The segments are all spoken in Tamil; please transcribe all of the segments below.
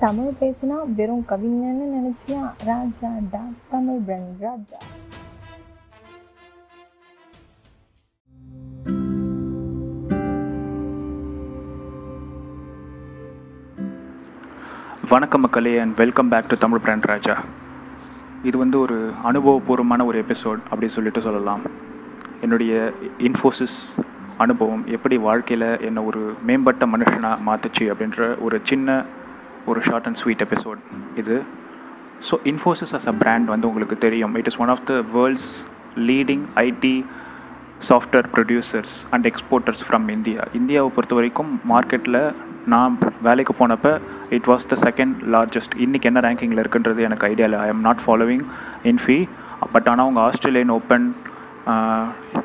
தமிழ் பேசினா வெறும் கவிஞன்னு நினைச்சியா? ராஜா டா தமிழ் பிரன் ராஜா. வணக்கம் மக்களே and welcome back to Tamil brand Raja. இது வந்து ஒரு அனுபவபூர்வமான ஒரு எபிசோட் அப்படி சொல்லிட்டு சொல்லலாம். என்னுடைய இன்ஃபோசிஸ் அனுபவம் எப்படி வாழ்க்கையில் என்னை ஒரு மேம்பட்ட மனுஷனாக மாற்றுச்சு அப்படின்ற ஒரு சின்ன ஒரு ஷார்ட் அண்ட் ஸ்வீட் எபிசோட் இது. So Infosys as a brand வந்து உங்களுக்கு தெரியும். It is one of the world's leading IT software producers and exporters from India இந்தியாவை பொறுத்த வரைக்கும் மார்க்கெட்டில் நான் வேலைக்கு போனப்போ it was the second largest இன்றைக்கி என்ன ரேங்கிங்கில் இருக்குன்றது எனக்கு ஐடியா இல்லை. I am not following Infy but ஆனால் அவங்க ஆஸ்திரேலியன் ஓப்பன்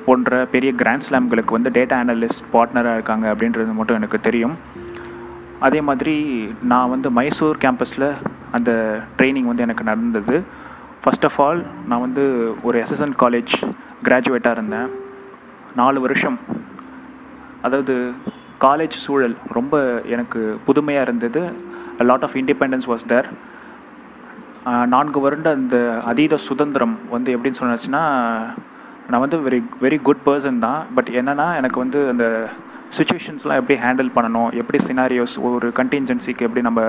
போன்ற பெரிய கிராண்ட் ஸ்லாம்களுக்கு வந்து டேட்டா அனலிஸ்ட் பார்ட்னராக இருக்காங்க அப்படின்றது மட்டும் எனக்கு தெரியும். அதே மாதிரி நான் வந்து மைசூர் கேம்பஸில் அந்த ட்ரைனிங் வந்து எனக்கு நடந்தது. ஃபஸ்ட் ஆஃப் ஆல் நான் வந்து ஒரு எஸ்எஸ்என் காலேஜ் கிராஜுவேட்டாக இருந்தேன். நாலு வருஷம். அதாவது காலேஜ் சூழல் ரொம்ப எனக்கு புதுமையாக இருந்தது. Lot of independence was there நான்கு வருட அந்த அதீத சுதந்திரம் வந்து எப்படின்னு சொன்னாச்சுன்னா நான் வந்து வெரி வெரி குட் பர்சன் தான். பட் என்னென்னா எனக்கு வந்து அந்த சுச்சுவேஷன்ஸ்லாம் எப்படி ஹேண்டில் பண்ணணும் எப்படி சினாரியோஸ் ஒரு கண்டின்ஜென்சிக்கு எப்படி நம்ம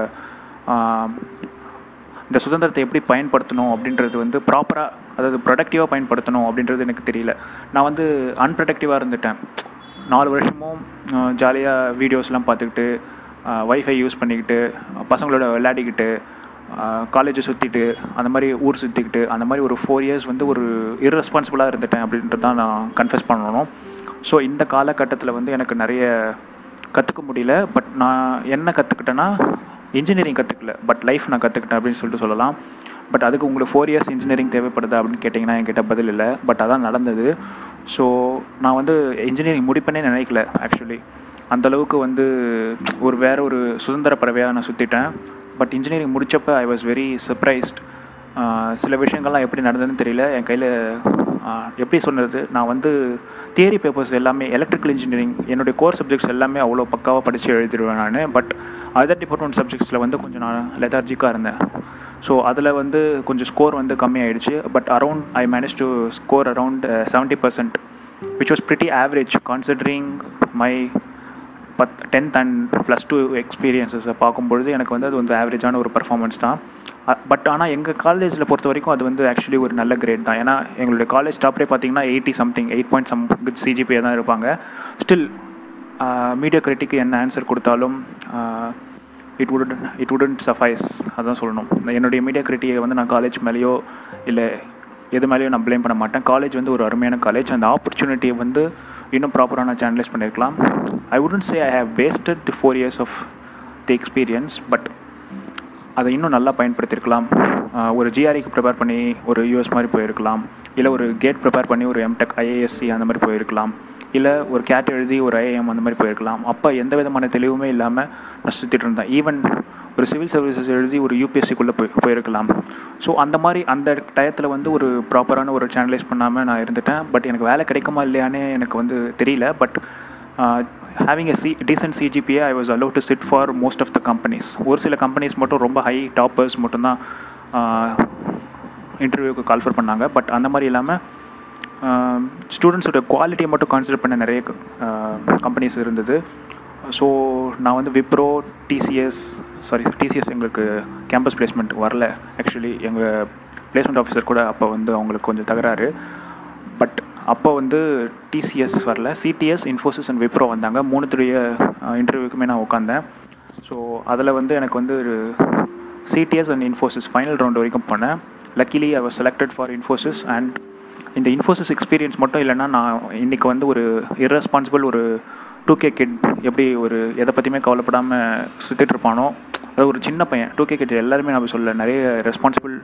இந்த சுதந்திரத்தை எப்படி பயன்படுத்தணும் அப்படின்றது வந்து ப்ராப்பராக அதாவது ப்ரொடக்டிவாக பயன்படுத்தணும் அப்படின்றது எனக்கு தெரியல. நான் வந்து அன்ப்ரொடக்டிவாக இருந்துட்டேன். நாலு வருஷமும் ஜாலியாக வீடியோஸ்லாம் பார்த்துக்கிட்டு வைஃபை யூஸ் பண்ணிக்கிட்டு பசங்களோட விளையாடிக்கிட்டு காலேஜை சுற்றிட்டு அந்த மாதிரி ஊர் சுற்றிக்கிட்டு அந்த மாதிரி ஒரு ஃபோர் இயர்ஸ் வந்து ஒரு இர்ரெஸ்பான்சிபிளாக இருந்துட்டேன் அப்படின்றது தான் நான் கன்ஃபெஸ் பண்ணணும். ஸோ இந்த காலகட்டத்தில் வந்து எனக்கு நிறைய கற்றுக்க முடியல. பட் நான் என்ன கற்றுக்கிட்டேன்னா இன்ஜினியரிங் கற்றுக்கல பட் லைஃப் நான் கற்றுக்கிட்டேன் அப்படின்னு சொல்லிட்டு சொல்லலாம். பட் அதுக்கு உங்களுக்கு ஃபோர் இயர்ஸ் இன்ஜினியரிங் தேவைப்படுதா அப்படின்னு கேட்டிங்கன்னா என்கிட்ட பதில் இல்லை. பட் அதான் நடந்தது. ஸோ நான் வந்து இன்ஜினியரிங் முடிப்பேனே நினைக்கல ஆக்சுவலி அந்தளவுக்கு வந்து ஒரு வேற ஒரு சுதந்திர பறவையாக நான் சுற்றிட்டேன் பட் இன்ஜினியரிங் முடித்தப்போ ஐ வாஸ் வெரி சர்ப்ரைஸ்ட் சில விஷயங்கள்லாம் எப்படி நடந்ததுன்னு தெரியல. என் கையில் எப்படி சொன்னது நான் வந்து தியரி பேப்பர்ஸ் எல்லாமே எலக்ட்ரிக்கல் இன்ஜினியரிங் என்னுடைய கோர் சப்ஜெக்ட்ஸ் எல்லாமே அவ்வளோ பக்காவாக படித்து எழுதிடுவேன் நான். பட் அதர் டிபார்ட்மெண்ட் சப்ஜெக்ட்ஸில் வந்து கொஞ்சம் நான் லெதார்ஜிக்காக இருந்தேன். ஸோ அதில் வந்து கொஞ்சம் ஸ்கோர் வந்து கம்மியாயிடுச்சு. But around I manage to score around seventy percent which was pretty average considering my both tenth and plus two எக்ஸ்பீரியன்ஸஸை பார்க்கும்பொழுது எனக்கு வந்து அது வந்து ஆவரேஜான ஒரு பர்ஃபார்மன்ஸ் தான். பட் ஆனால் எங்கள் காலேஜில் பொறுத்த வரைக்கும் அது வந்து ஆக்சுவலி ஒரு நல்ல கிரேட் தான். ஏன்னா எங்களுடைய காலேஜ் டாப்ரே பார்த்தீங்கன்னா eighty something eight point some good CGPA தான் இருப்பாங்க. ஸ்டில் மீடியா கிரிட்டிக்கு என்ன ஆன்சர் கொடுத்தாலும் இட் உடன் இட் உடன்ட் சஃபைஸ் அதான் சொல்லணும். என்னுடைய மீடியா கிரிட்டியை வந்து நான் காலேஜ் மேலேயோ இல்லை எது மேலேயோ நான் ப்ளேம் பண்ண மாட்டேன். காலேஜ் வந்து ஒரு அருமையான காலேஜ் அந்த ஆப்பர்ச்சுனிட்டியை வந்து இன்னும் ப்ராப்பராக நான் சேனலைஸ் பண்ணியிருக்கலாம் I wouldn't say I have wasted the four years of the experience but அதை இன்னும் நல்லா பயன்படுத்தியிருக்கலாம் ஒரு ஜிஆர்ஐக்கு ப்ரிப்பேர் பண்ணி ஒரு யூஎஸ் மாதிரி போயிருக்கலாம். இல்லை ஒரு கேட் ப்ரிப்பேர் பண்ணி ஒரு எம்டெக் ஐஏஎஸ்சி அந்த மாதிரி போயிருக்கலாம். இல்லை ஒரு கேட் எழுதி ஒரு ஐஏஎம் அந்த மாதிரி போயிருக்கலாம். அப்போ எந்த விதமான தெளிவுமே இல்லாமல் நான் சுற்றிட்டு இருந்தேன். ஈவன் ஒரு சிவில் சர்வீசஸ் எழுதி ஒரு யூபிஎஸ்சிக்குள்ளே போய் போயிருக்கலாம். ஸோ அந்த மாதிரி அந்த டயத்தில் வந்து ஒரு ப்ராப்பரான ஒரு சேனலைஸ் பண்ணாமல் நான் இருந்துட்டேன். பட் எனக்கு வேலை கிடைக்குமா இல்லையானே எனக்கு வந்து தெரியல. But having a C decent CGPA I was allow to sit for most of the companies ஒரு சில கம்பெனிஸ் மட்டும் ரொம்ப ஹை டாப்பர்ஸ் மட்டும்தான் uh, இன்டர்வியூக்கு கால்ஃபர் பண்ணாங்க. பட் அந்த மாதிரி இல்லாமல் ஸ்டூடெண்ட்ஸோட குவாலிட்டியை மட்டும் கான்சிடர் பண்ண நிறைய uh, கம்பெனிஸ் இருந்தது. ஸோ நான் வந்து விப்ரோ டிசிஎஸ் சாரி டிசிஎஸ் எங்களுக்கு கேம்பஸ் பிளேஸ்மெண்ட் வரல. ஆக்சுவலி எங்கள் பிளேஸ்மெண்ட் ஆஃபீஸர் கூட அப்போ வந்து அவங்களுக்கு கொஞ்சம் தகராறு. பட் அப்போ வந்து டிசிஎஸ் வரல. சிடிஎஸ் இன்ஃபோசிஸ் அண்ட் விப்ரோ வந்தாங்க. மூணுத்துடைய இன்டர்வியூக்குமே நான் உட்காந்தேன் ஸோ அதில் வந்து எனக்கு வந்து ஒரு CTS and Infosys final round வரைக்கும் போனேன். Luckily I was selected for Infosys and இந்த இன்ஃபோசிஸ் எக்ஸ்பீரியன்ஸ் மட்டும் இல்லைன்னா நான் இன்றைக்கி வந்து ஒரு இர்ரெஸ்பான்சிபிள் ஒரு டூ கே கிட் எப்படி ஒரு எதை பற்றியுமே கவலைப்படாமல் சுற்றிட்டு இருப்பானோ அதாவது ஒரு சின்ன பையன் டூ கே கிட் எல்லாருமே நான் சொல்ல நிறைய ரெஸ்பான்சிபிள்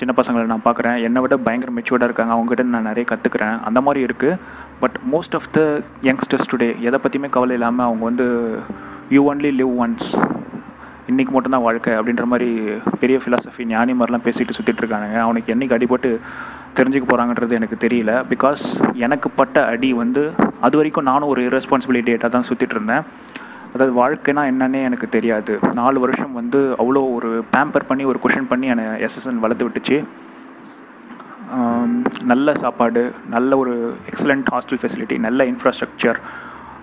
சின்ன பசங்களை நான் பார்க்குறேன். என்னை விட பயங்கர மெச்சூர்டாக இருக்காங்க. அவங்ககிட்ட நான் நிறைய கற்றுக்குறேன் அந்த மாதிரி இருக்குது but most of the youngsters today எதை பற்றியுமே கவலை இல்லாமல் அவங்க வந்து யூ ஒன்லி லிவ் ஒன்ஸ் இன்றைக்கி மட்டும்தான் வாழ்க்கை அப்படின்ற மாதிரி பெரிய ஃபிலாசபி ஞானி மாதிரிலாம் பேசிட்டு சுற்றிட்டு இருக்கானுங்க. அவனுக்கு என்றைக்கு அடிபட்டு தெரிஞ்சுக்க போகிறாங்கன்றது எனக்கு தெரியல. பிகாஸ் எனக்கு பட்ட அடி வந்து அது வரைக்கும் நானும் ஒரு ரெஸ்பான்சிபிலிட்டியாக தான் சுற்றிட்டு இருந்தேன். அதாவது வாழ்க்கைனா என்னன்னே எனக்கு தெரியாது. நாலு வருஷம் வந்து அவ்வளோ ஒரு பேம்பர் பண்ணி ஒரு கொஷின் பண்ணி என்னை எஸ்எஸ்என் வளர்த்து விட்டுச்சு. நல்ல சாப்பாடு நல்ல ஒரு எக்ஸலண்ட் ஹாஸ்டல் ஃபெசிலிட்டி நல்ல இன்ஃப்ராஸ்ட்ரக்சர்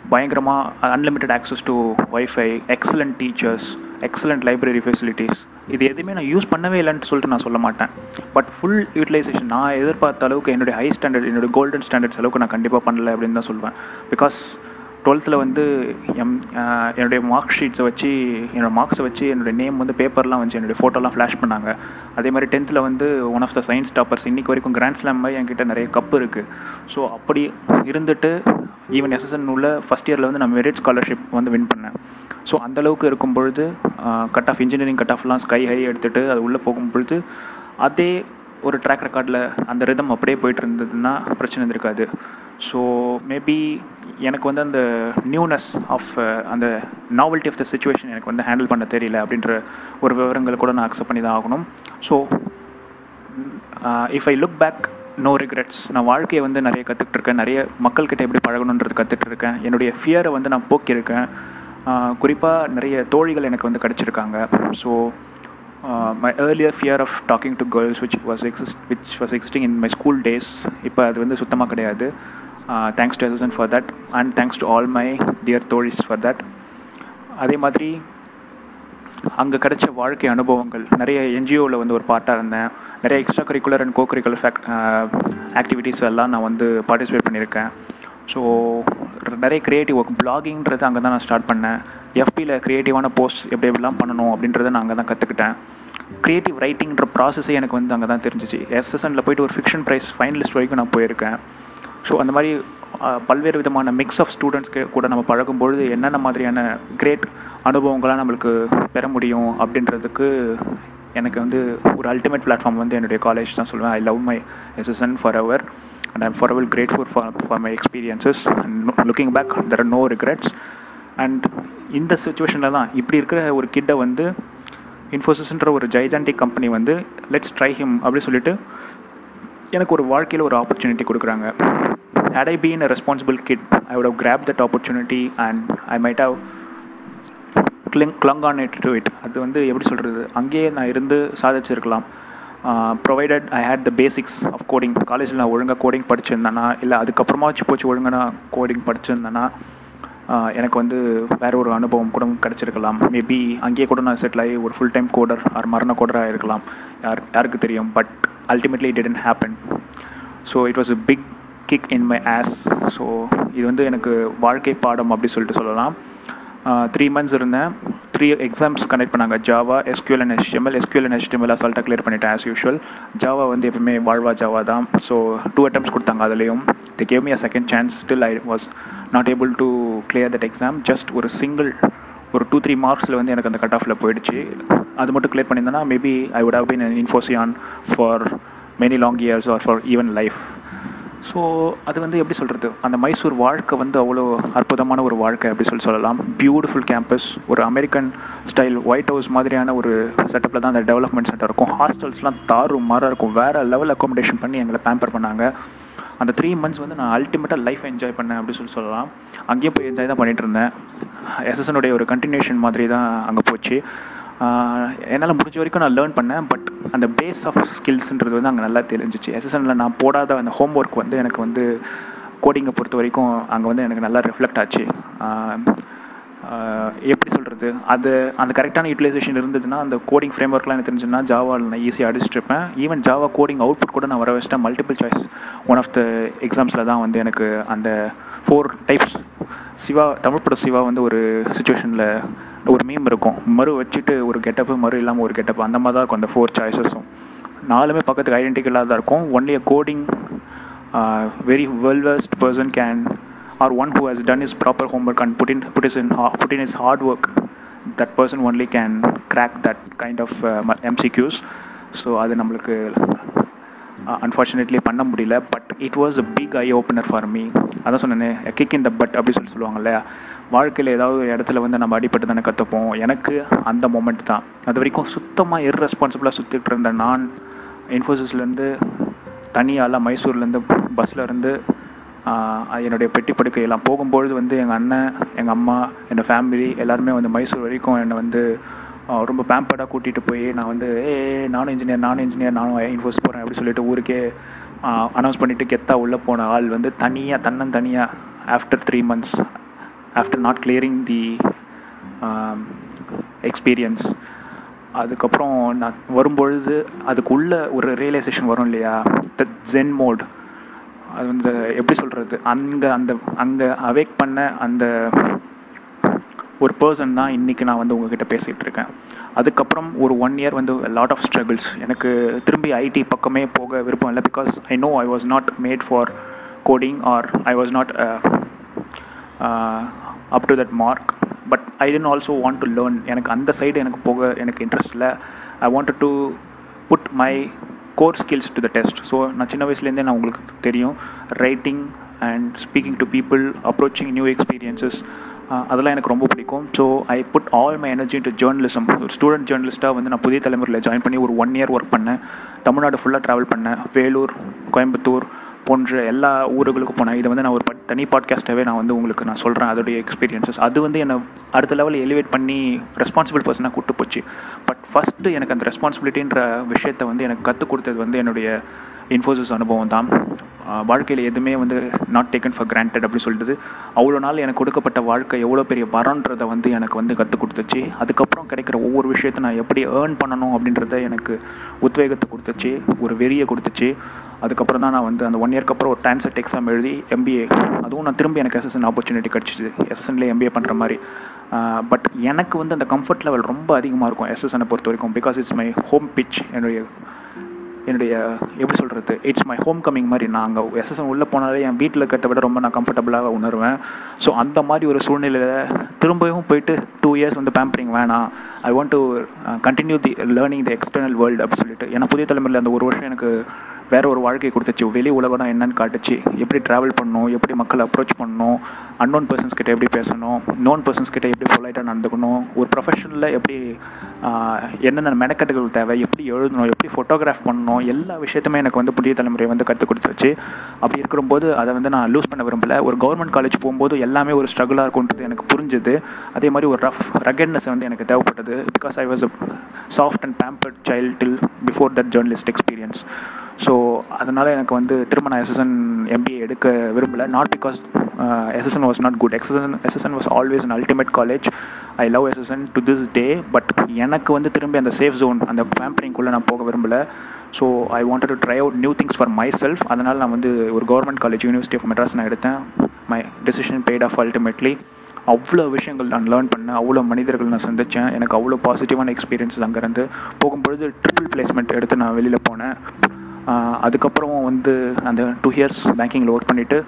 பயங்கரமாக unlimited access to wifi excellent teachers excellent library facilities இது எதுவுமே நான் யூஸ் பண்ணவே இல்லைன்னு சொல்லிட்டு நான் சொல்ல மாட்டேன். பட் ஃபுல் யூட்டிலைசேஷன் நான் எதிர்பார்த்த அளவுக்கு என்னுடைய ஹை ஸ்டாண்டர்ட் என்னுடைய கோல்டன் ஸ்டாண்டர்ட்ஸ் அளவுக்கு நான் கண்டிப்பாக பண்ணல அப்படின்னு தான் சொல்லுவேன் பிகாஸ் டுவெல்த்தில் வந்து எம் என்னுடைய மார்க் ஷீட்ஸை வச்சு என்னோடய மார்க்ஸை வச்சு என்னுடைய நேம் வந்து பேப்பர்லாம் வச்சு என்னுடைய ஃபோட்டோலாம் ஃப்ளாஷ் பண்ணாங்க. அதே மாதிரி டென்த்தில் வந்து one of the science toppers இன்னைக்கு வரைக்கும் கிராண்ட் ஸ்லாம் மாதிரி என்கிட்ட நிறைய கப் இருக்குது ஸோ அப்படி இருந்துட்டு ஈவன் எஸ்எஸ்என் உள்ள ஃபஸ்ட் இயரில் வந்து நான் மெரிட் ஸ்காலர்ஷிப் வந்து வின் பண்ணேன். ஸோ அந்தளவுக்கு இருக்கும் பொழுது கட் ஆஃப் இன்ஜினியரிங் கட் ஆஃப்லாம் ஸ்கை ஹை எடுத்துகிட்டு அது உள்ளே போகும் பொழுது அதே ஒரு ட்ராக் ரெக்கார்டில் அந்த ரிதம் அப்படியே போயிட்டு இருந்ததுன்னா பிரச்சனை இருந்திருக்காது. ஸோ மேபி எனக்கு வந்து அந்த நியூனஸ் ஆஃப் uh, அந்த நாவல்ட்டி ஆஃப் த சுச்சுவேஷன் எனக்கு வந்து ஹேண்டில் பண்ண தெரியல அப்படின்ற ஒரு விவரங்களை கூட நான் அக்செப்ட் பண்ணி தான் ஆகணும். So if I look back no regrets நான் வாழ்க்கையை வந்து நிறைய கற்றுக்கிட்டுருக்கேன் நிறைய மக்கள்கிட்ட எப்படி பழகணுன்றது கற்றுட்ருக்கேன் என்னுடைய ஃபியரை வந்து நான் போக்கியிருக்கேன். குறிப்பாக நிறைய தோழிகள் எனக்கு வந்து கிடச்சிருக்காங்க. So my earlier fear of talking to girls which was exist which was existing in my school days இப்போ அது வந்து சுத்தமாக கிடையாது. Thanks to SSN for that and thanks to all my dear தோழிஸ் for that அதே மாதிரி அங்கே கிடைச்ச வாழ்க்கை அனுபவங்கள். நிறைய என்ஜிஓவில் வந்து ஒரு பார்ட்டாக இருந்தேன். நிறைய extra curricular and co curricular fact activities எல்லாம் நான் வந்து பார்ட்டிசிபேட் பண்ணியிருக்கேன். ஸோ நிறைய க்ரியேட்டிவ் ஒர்க் பிளாகிங்கிறது அங்கே தான் நான் ஸ்டார்ட் பண்ணேன். எஃபியில் க்ரியேட்டிவான போஸ்ட் எப்படி எப்படிலாம் பண்ணணும் அப்படின்றத நான் அங்கே தான் கற்றுக்கிட்டேன் க்ரியேட்டிவ் ரைட்டிங்கிற ப்ராசஸே எனக்கு வந்து அங்கே தான் தெரிஞ்சிச்சு. எஸ்எஸ்எனில் போயிட்டு ஒரு ஃபிக்ஷன் ப்ரைஸ் ஃபைனலிஸ்ட் வரைக்கும் நான் போயிருக்கேன். ஸோ அந்த மாதிரி பல்வேறு விதமான மிக்ஸ் ஆஃப் ஸ்டூடெண்ட்ஸ்க்கு கூட நம்ம பழகும்பொழுது என்னென்ன மாதிரியான கிரேட் அனுபவங்களாக நம்மளுக்கு பெற முடியும் அப்படின்றதுக்கு எனக்கு வந்து ஒரு அல்டிமேட் பிளாட்ஃபார்ம் வந்து என்னுடைய காலேஜ் தான் சொல்லுவேன். I love my SSN forever and I'm forever grateful for for my experiences and looking back there are no regrets and இந்த சுச்சுவேஷனில் தான் இப்படி இருக்கிற ஒரு கிட்டை வந்து இன்ஃபோசிஸ்ன்ற ஒரு ஜைஜான்டிக் கம்பெனி வந்து லெட்ஸ் ட்ரை ஹிம் அப்படின்னு சொல்லிட்டு எனக்கு ஒரு வாழ்க்கையில் ஒரு ஆப்பர்ச்சுனிட்டி கொடுக்குறாங்க. Had I been a responsible kid I would have grab that opportunity and I might have cling clung on it to it அது வந்து எப்படி சொல்கிறது அங்கேயே நான் இருந்து சாதிச்சிருக்கலாம். Provided I had the basics of coding காலேஜில் நான் ஒழுங்காக கோடிங் படிச்சிருந்தேனா இல்லை அதுக்கப்புறமா வச்சு போச்சு ஒழுங்காக நான் கோடிங் படிச்சிருந்தேன்னா எனக்கு வந்து வேறு ஒரு அனுபவம் கூட கிடச்சிருக்கலாம். மேபி அங்கேயே கூட நான் செட்டில் ஆகி ஒரு ஃபுல் டைம் கோடர் ஆர் மரண கோடராக இருக்கலாம். யார் யாருக்கு தெரியும்? But ultimately it didn't happen so it was a big kick in my ass so இது வந்து எனக்கு வாழ்க்கை பாடம் அப்படி சொல்லிட்டு சொல்லலாம். த்ரீ மந்த்ஸ் இருந்தேன். த்ரீ எக்ஸாம்ஸ் கனெக்ட் பண்ணாங்க. Java SQL and HTML SQL and HTML அசால்ட்டாக கிளியர் பண்ணிட்டேன் ஆஸ் யூஷுவல் ஜாவா வந்து எப்பவுமே வாழ்வா ஜாவா தான். ஸோ டூ அட்டம்ஸ் கொடுத்தாங்க அதுலேயும். They gave me a second chance still I was not able to clear that exam just ஒரு சிங்கிள் ஒரு டூ த்ரீ மார்க்ஸில் வந்து எனக்கு அந்த கட் ஆஃபில் போயிடுச்சு. அது மட்டும் clear பண்ணியிருந்தேன்னா maybe I would have been Infosian for many long years or for even life so அது வந்து எப்படி சொல்கிறது அந்த மைசூர் வாழ்க்கை வந்து அவ்வளோ அற்புதமான ஒரு வாழ்க்கை அப்படி சொல்லி சொல்லலாம். பியூட்டிஃபுல் கேம்பஸ் ஒரு அமெரிக்கன் ஸ்டைல் ஒயிட் ஹவுஸ் மாதிரியான ஒரு செட்டப்பில் தான் அந்த டெவலப்மெண்ட் சென்டர் இருக்கும். ஹாஸ்டல்ஸ்லாம் தாரும் மாறாக இருக்கும். வேறு லெவல் அக்காமடேஷன் பண்ணி எங்களை பேம்பர் பண்ணாங்க. அந்த த்ரீ மந்த்ஸ் வந்து நான் அல்டிமேட்டாக லைஃப் என்ஜாய் பண்ணேன் அப்படி சொல்லி சொல்லலாம். அங்கேயும் போய் என்ஜாய் தான் பண்ணிகிட்டு இருந்தேன். எஸ்எஸ்எனுடைய ஒரு கண்டினியூஷன் மாதிரி தான் அங்கே போச்சு. என்னால் முடிஞ்ச வரைக்கும் நான் லேர்ன் பண்ணேன் பட் அந்த பேஸ் ஆஃப் ஸ்கில்ஸ்ன்றது வந்து அங்கே நல்லா தெரிஞ்சிச்சு. எஸ்எஸ்எனில் நான் போடாத அந்த ஹோம் ஒர்க் வந்து எனக்கு வந்து கோடிங்கை பொறுத்த வரைக்கும் அங்கே வந்து எனக்கு நல்லா ரிஃப்ளெக்ட் ஆச்சு. எப்படி சொல்கிறது அது அந்த கரெக்டான யூட்டிலைசேஷன் இருந்துச்சுன்னா அந்த கோடிங் ஃப்ரேம் ஒர்க்லாம் எனக்கு தெரிஞ்சுன்னா ஜாவாவில் நான் ஈஸியாக அடிச்சிட்டு இருப்பேன் ஈவன் ஜாவா கோடிங் அவுட்புட் கூட நான் வர வச்சிட்டேன். Multiple choice one of the எக்ஸாம்ஸில் தான் வந்து எனக்கு அந்த ஃபோர் டைப்ஸ் சிவா தமிழ் பட சிவா வந்து ஒரு சுச்சுவேஷனில் ஒரு மீம் இருக்கும். மறு வச்சுட்டு ஒரு கெட்டப்பு மறு இல்லாமல் ஒரு கெட்டப் அந்த மாதிரி தான் இருக்கும் அந்த ஃபோர் சாய்ஸஸும் நாலுமே பக்கத்துக்கு ஐடென்டிக்கலாக தான் இருக்கும். Only a coding very well versed person can or one who has done is proper home work put in put is in ha- put in is hard work that person only can crack that kind of MCQs so அது நம்மளுக்கு Uh, அன்ஃபார்ச்சுனேட்லி பண்ண முடியல but it was a big eye opener for me அதான் சொன்னேனே கிக் இன் த பட் அப்படி சொல்லி சொல்லுவாங்க இல்லையா? வாழ்க்கையில் ஏதாவது ஒரு இடத்துல வந்து நம்ம அடிபட்டு தானே கற்றுப்போம் எனக்கு அந்த மொமெண்ட் தான். அது வரைக்கும் சுத்தமாக இர்ரெஸ்பான்சிபிளாக சுற்றிட்டு இருந்த நான் இன்ஃபோசிஸ்லேருந்து தனியால் மைசூர்லேருந்து பஸ்ஸில் இருந்து uh, என்னுடைய பெட்டி படுக்கையெல்லாம் போகும்பொழுது வந்து எங்கள் அண்ணன் எங்கள் அம்மா என்னோடய ஃபேமிலி எல்லாருமே வந்து மைசூர் வரைக்கும் என்னை வந்து uh, ரொம்ப பேம்பர்டாக கூட்டிகிட்டு போய் நான் வந்து ஏ நானும் இன்ஜினியர் நானும் இன்ஜினியர் நானும் இன்ஃபோஸ் அப்படி சொல்லிட்டு ஊருக்கே அனௌன்ஸ் பண்ணிவிட்டு கெத்தாக உள்ளே போன ஆள் வந்து தனியாக தன்னன் தனியாக after three months after not clearing the experience அதுக்கப்புறம் நான் வரும்பொழுது அதுக்குள்ள ஒரு ரியலைசேஷன் வரும் இல்லையா? த ஜென் மோட் அது வந்து எப்படி சொல்கிறது அங்கே அந்த அங்கே அவேக் பண்ண அந்த ஒரு பர்சன் தான் இன்றைக்கி நான் வந்து உங்ககிட்ட பேசிகிட்டு இருக்கேன். அதுக்கப்புறம் ஒரு ஒன் இயர் வந்து லாட் ஆஃப் ஸ்ட்ரகிள்ஸ் எனக்கு திரும்பி ஐடி பக்கமே போக விருப்பம் இல்லை because I know I was not made for coding or I was not up to that mark but I didn't also want to learn எனக்கு அந்த சைடு எனக்கு போக எனக்கு இன்ட்ரெஸ்ட் இல்லை. I want to put my core skills to the test so நான் சின்ன வயசுலேருந்தே நான் உங்களுக்கு தெரியும். Writing and speaking to people approaching new experiences அதெல்லாம் எனக்கு ரொம்ப பிடிக்கும். So I put all my energy to journalism ஒரு ஸ்டூடெண்ட் ஜேர்னலிஸ்ட்டாக வந்து நான் புதிய தலைமுறையில் ஜாயின் பண்ணி ஒரு ஒன் இயர் ஒர்க் பண்ணேன். தமிழ்நாடு ஃபுல்லாக ட்ராவல் பண்ணேன். வேலூர் கோயம்புத்தூர் போன்ற எல்லா ஊர்களுக்கும் போனேன். இதை வந்து நான் ஒரு பட் தனி பாட்காஸ்ட்டாகவே நான் வந்து உங்களுக்கு நான் சொல்கிறேன் அதோடைய எக்ஸ்பீரியன்ஸஸ் அது வந்து என்னை அடுத்த லெவலில் எலிவேட் பண்ணி ரெஸ்பான்சிபிள் பர்சனாக கூட்டு போச்சு. பட் ஃபஸ்ட்டு எனக்கு அந்த ரெஸ்பான்சிபிலிட்டின்ற விஷயத்தை வந்து எனக்கு கற்றுக் கொடுத்தது வந்து என்னுடைய இன்ஃபோசிஸ் அனுபவம் தான். வாழ்க்கையில் எதுவுமே வந்து நாட் டேக்கன் ஃபார் கிராண்டட் அப்படின்னு சொல்லிட்டு அவ்வளோ நாள் எனக்கு கொடுக்கப்பட்ட வாழ்க்கை எவ்வளோ பெரிய வரன்றதை வந்து எனக்கு வந்து கற்றுக் கொடுத்துச்சு. அதுக்கப்புறம் கிடைக்கிற ஒவ்வொரு விஷயத்தை நான் எப்படி ஏர்ன் பண்ணணும் அப்படின்றத எனக்கு உத்வேகத்தை கொடுத்துச்சு. ஒரு வெறியை கொடுத்துச்சு. அதுக்கப்புறம் தான் நான் வந்து அந்த ஒன் இயர்க்கு அப்புறம் ஒரு டான்செட் எக்ஸாம் எழுதி எம்பிஏ அதுவும் நான் திரும்பி எனக்கு எஸ்எஸ்என் ஆப்பர்ச்சுனிட்டி கிடச்சிது. எஸ்எஸ்என்லேயே எம்பிஏ பண்ணுற மாதிரி. பட் எனக்கு வந்து அந்த கம்ஃபர்ட் லெவல் ரொம்ப அதிகமாக இருக்கும் எஸ்எஸ்எனை பொறுத்த வரைக்கும் because it's my home pitch என்னுடைய என்னுடைய எப்படி சொல்கிறது இட்ஸ் மை ஹோம் கமிங் மாதிரி நான் அங்கே எஸ்எஸ்என் உள்ளே போனாலே என் வீட்டில் இருக்கிறத விட ரொம்ப நான் கம்ஃபர்டபுளாக உணர்வேன். ஸோ அந்த மாதிரி ஒரு சூழ்நிலையில் திரும்பவும் போயிட்டு டூ இயர்ஸ் வந்து பேம்பரிங் வேணாம். I want to continue the learning the external world அப்படி சொல்லிட்டு. ஏன்னா புதிய தலைமுறையில் அந்த ஒரு வருஷம் எனக்கு வேற ஒரு வாழ்க்கையை கொடுத்துச்சு. வெளி உலகம்னா என்னன்னு காட்டுச்சு. எப்படி ட்ராவல் பண்ணணும்? எப்படி மக்களை அப்ரோச் பண்ணணும்? அன்னோன் பர்சன்ஸ் கிட்ட எப்படி பேசணும்? நோன் பர்சன்ஸ் கிட்ட எப்படி பொலைட்டாக நடந்துக்கணும்? ஒரு ப்ரொஃபஷனில் எப்படி என்னென்ன மெனக்கட்டுகள் தேவை? எப்படி எழுதணும்? எப்படி ஃபோட்டோகிராஃப் பண்ணணும்? எல்லா விஷயத்துமே எனக்கு வந்து புதிய தலைமுறை வந்து கற்றுக் கொடுத்துச்சு. அப்படி இருக்கிறபோது அதை வந்து நான் லூஸ் பண்ண விரும்பல. ஒரு கவர்மெண்ட் காலேஜ் போகும்போது எல்லாமே ஒரு ஸ்ட்ரகிளாக இருக்கும்ன்றது எனக்கு புரிஞ்சுது. அதே மாதிரி ஒரு ரஃப் ரகட்னஸ் வந்து எனக்கு தேவைப்பட்டது. Because I was a soft and pampered child till before that journalist experience so அதனால் எனக்கு வந்து திரும்ப நான் எஸ்எஸ்என் எம்பிஏ எடுக்க விரும்பலை. Not because SSN was not good SSN SSN was always an ultimate college I love SSN to this day but எனக்கு வந்து திரும்பி அந்த சேஃப் ஜோன் அந்த பேம்பரிங்குள்ளே நான் போக விரும்பலை. So I wanted to try out new things for myself அதனால் நான் வந்து ஒரு government college university of Madras நான் எடுத்தேன். My decision paid off ultimately அவ்வளோ விஷயங்கள் நான் லேர்ன் பண்ணேன். அவ்வளோ மனிதர்கள் நான் சந்தித்தேன் எனக்கு அவ்வளோ பாசிட்டிவான எக்ஸ்பீரியன்ஸஸ் அங்கேருந்து. போகும்பொழுது ட்ரிபிள் பிளேஸ்மெண்ட் எடுத்து நான் வெளியில் போனேன். அதுக்கப்புறம் வந்து அந்த டூ இயர்ஸ் பேங்கிங்கில் ஒர்க் பண்ணிவிட்டு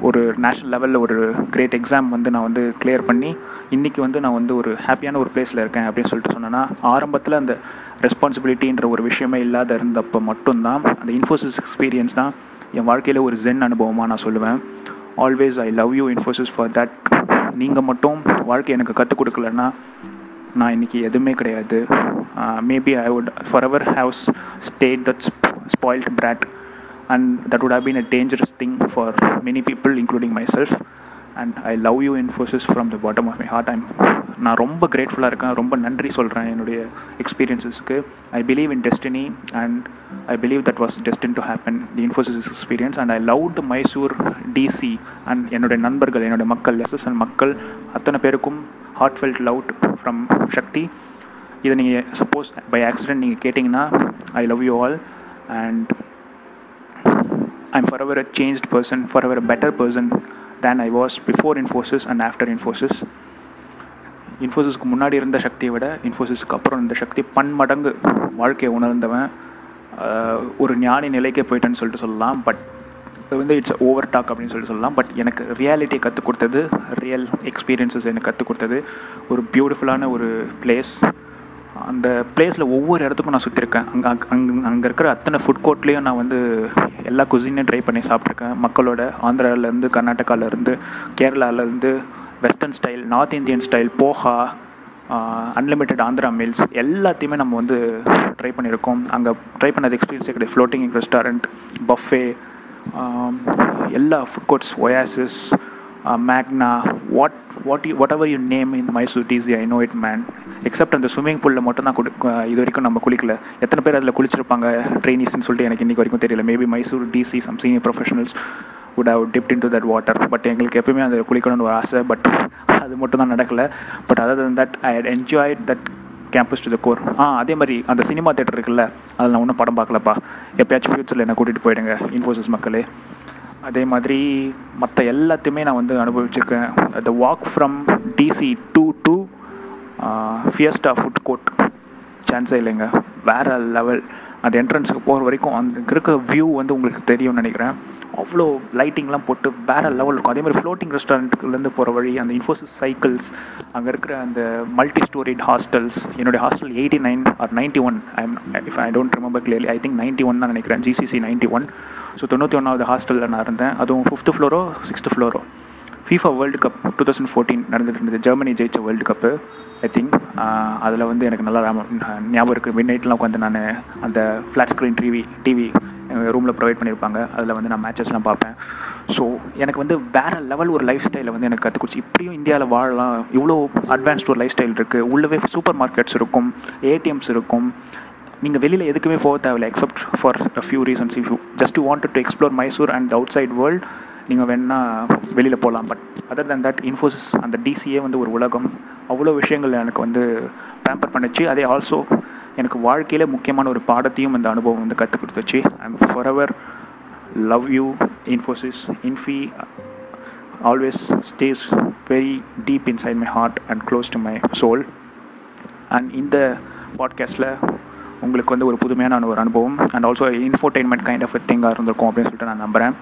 ஒரு நேஷ்னல் லெவலில் ஒரு கிரேட் எக்ஸாம் வந்து நான் வந்து கிளியர் பண்ணி இன்றைக்கி வந்து நான் வந்து ஒரு ஹாப்பியான ஒரு பிளேஸில் இருக்கேன் அப்படின்னு சொல்லிட்டு சொன்னேன்னா ஆரம்பத்தில் அந்த ரெஸ்பான்சிபிலிட்டின்ற ஒரு விஷயமே இல்லாத இருந்தப்போ மட்டும்தான் அந்த இன்ஃபோசிஸ் எக்ஸ்பீரியன்ஸ் தான் என் வாழ்க்கையில் ஒரு ஜென் அனுபவமாக நான் சொல்லுவேன். Always I love you Infosys for that நீங்கள் மட்டும் வாழ்க்கை எனக்கு கற்றுக் கொடுக்கலன்னா நான் இன்றைக்கி எதுவுமே கிடையாது. Maybe I would forever have stayed that spoiled brat and that would have been a dangerous thing for many people including myself and I love you Infosys from the bottom of my heart I'm நான் ரொம்ப கிரேட்ஃபுல்லாக இருக்கேன். ரொம்ப நன்றி சொல்கிறேன் என்னுடைய எக்ஸ்பீரியன்ஸஸ்க்கு I believe in destiny and I believe that was destined to happen the Infosys experience and I love to Mysore DC and என்னுடைய நண்பர்கள் என்னுடைய மக்கள் எஸ்எஸ்என் மக்கள் அத்தனை பேருக்கும் heartfelt love from Sakthi இதை நீங்கள் சப்போஸ் பை ஆக்சிடென்ட் நீங்கள் கேட்டிங்கன்னா I love you all and I'm forever a changed person forever a better person than I was before Infosys and after Infosys இன்ஃபோசிஸ்க்கு முன்னாடி இருந்த சக்தியை விட இன்ஃபோசிஸ்க்கு அப்புறம் இருந்த சக்தி பன்மடங்கு வாழ்க்கையை உணர்ந்தவன் ஒரு ஞானி நிலைக்கே போயிட்டேன்னு சொல்லிட்டு சொல்லலாம். பட் வந்து இட்ஸ் ஓவர் டாக் அப்படின்னு சொல்லி சொல்லலாம். பட் எனக்கு ரியாலிட்டியை கற்றுக் கொடுத்தது ரியல் எக்ஸ்பீரியன்ஸஸ் எனக்கு கற்றுக் கொடுத்தது. ஒரு பியூட்டிஃபுல்லான ஒரு பிளேஸ் அந்த பிளேஸில் ஒவ்வொரு இடத்துக்கும் நான் சுற்றிருக்கேன் அங்கே அங்கே அங்கே இருக்கிற அத்தனை ஃபுட் கோர்ட்லேயும் நான் வந்து எல்லா குசினையும் ட்ரை பண்ணி சாப்பிட்ருக்கேன் மக்களோட ஆந்திராவிலேருந்து கர்நாடகாவிலேருந்து கேரளாவிலேருந்து western style north Indian style poha unlimited Andhra meals எல்லாத்தையுமே நம்ம வந்து ட்ரை பண்ணியிருக்கோம். அங்கே ட்ரை பண்ணது எக்ஸ்பீரியன்ஸே கிடையாது. ஃப்ளோட்டிங் ரெஸ்டாரண்ட் பஃபே Um, எல்லா food courts Oasis Magna what what you whatever you name in Mysore DC I know it man except அந்த ஸ்விம்மிங் பூலில் மட்டும் தான் குளி இது வரைக்கும் நம்ம குளிக்கல. எத்தனை பேர் அதில் குளிச்சிருப்பாங்க ட்ரைனிஸ்ன்னு சொல்லிட்டு எனக்கு இன்றைக்கி வரைக்கும் தெரியல. Maybe Mysore DC some senior professionals would have dipped in to that water but எங்களுக்கு எப்பயுமே அதில் குளிக்கணும்னு ஒரு ஆசை. பட் அது மட்டும் தான் நடக்கலை. But other than that I had enjoy that campus to the core ah அதே மாதிரி அந்த சினிமா தேட்டர் இருக்குல்ல அதில் நான் ஒன்றும் படம் பார்க்கலப்பா. எப்பயாச்சும் ஃப்யூச்சரில் என்னை கூட்டிகிட்டு போயிடுங்க இன்ஃபோசிஸ் மக்களே. அதே மாதிரி மற்ற எல்லாத்தையுமே நான் வந்து அனுபவிச்சிருக்கேன். The walk from DC to to Fiesta food court சான்ஸே இல்லைங்க. வேறு லெவல் அந்த என்ட்ரன்ஸுக்கு போகிற வரைக்கும் அந்த இருக்கிற வியூ வந்து உங்களுக்கு தெரியும்னு நினைக்கிறேன். அவ்வளோ லைட்டிங்லாம் போட்டு வேறு லெவல் இருக்கும். அதே மாதிரி ஃப்ளோட்டிங் ரெஸ்டாரண்ட்டுக்குலேருந்து போகிற வழி அந்த இன்ஃபோசிஸ் சைக்கிள்ஸ் அங்கே இருக்கிற அந்த மல்டி ஸ்டோரிட் ஹாஸ்டல்ஸ் என்னுடைய hostel eighty nine or ninety one I if I don't remember clearly I think ninety one தான் நினைக்கிறேன். ஜிசிசி நைன்ட்டி ஒன் ஸோ தொண்ணூற்றி ஒன்றாவது ஹாஸ்டலில் நான் இருந்தேன். அதுவும் fifth floor sixth floor FIFA world cup two thousand fourteen நடந்துட்டு இருந்தது. ஜெர்மனி ஜெயிச்ச வேர்ல்டு கப்பு ஐ திங்க் அதில் வந்து எனக்கு நல்லா ஞாபகம் இருக்குது மிட் நைட்லாம் உட்காந்து நான் அந்த ஃப்ளாட் ஸ்க்ரீன் டிவி டிவி எங்கள் ரூமில் ப்ரொவைட் பண்ணியிருப்பாங்க. அதில் வந்து நான் மேட்சஸ்லாம் பார்ப்பேன். ஸோ எனக்கு வந்து வேறு லெவல் ஒரு லைஃப் ஸ்டைலை வந்து எனக்கு கற்றுக்குச்சு இப்படியும் இந்தியாவில் வாழலாம். இவ்வளோ அட்வான்ஸ்ட் ஒரு லைஃப் ஸ்டைல் இருக்குது உள்ளவே சூப்பர் மார்க்கெட்ஸ் இருக்கும் ஏடிஎம்ஸ் இருக்கும். நீங்கள் வெளியில் எதுக்குமே போக தேவையில்ல except for few reasons if you just you want to explore Mysore and outside world நீங்கள் வேணால் வெளியில் போகலாம் but other than that Infosys அந்த டிசியே வந்து ஒரு உலகம். அவ்வளோ விஷயங்கள் எனக்கு வந்து பேம்பர் பண்ணுச்சு. அதே ஆல்சோ எனக்கு வாழ்க்கையில் முக்கியமான ஒரு பாடத்தையும் இந்த அனுபவம் வந்து கற்றுக் கொடுத்துச்சு. I'm forever love you Infosys Infy always stays very deep inside my heart and close to my soul and இந்த பாட்காஸ்ட்டில் உங்களுக்கு வந்து ஒரு புதுமையான ஒரு அனுபவம். And also infotainment kind of திங்காக இருந்திருக்கும் அப்படின்னு சொல்லிட்டு நான் நம்புகிறேன்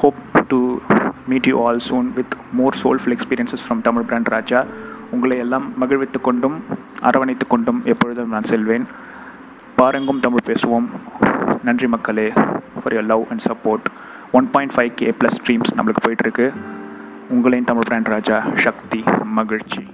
hope to meet you all soon with more soulful experiences from Tamil brand Raja உங்களை எல்லாம் மகிழ்வித்து கொண்டும் அரவணைத்து கொண்டும் எப்பொழுதும் நான் செல்வேன். பாருங்கும் தமிழ் பேசுவோம். நன்றி மக்களே for your love and support one point five K plus streams நம்மளுக்கு போயிட்டுருக்கு உங்களையும் தமிழ் பிராண்ட் ராஜா சக்தி மகிழ்ச்சி.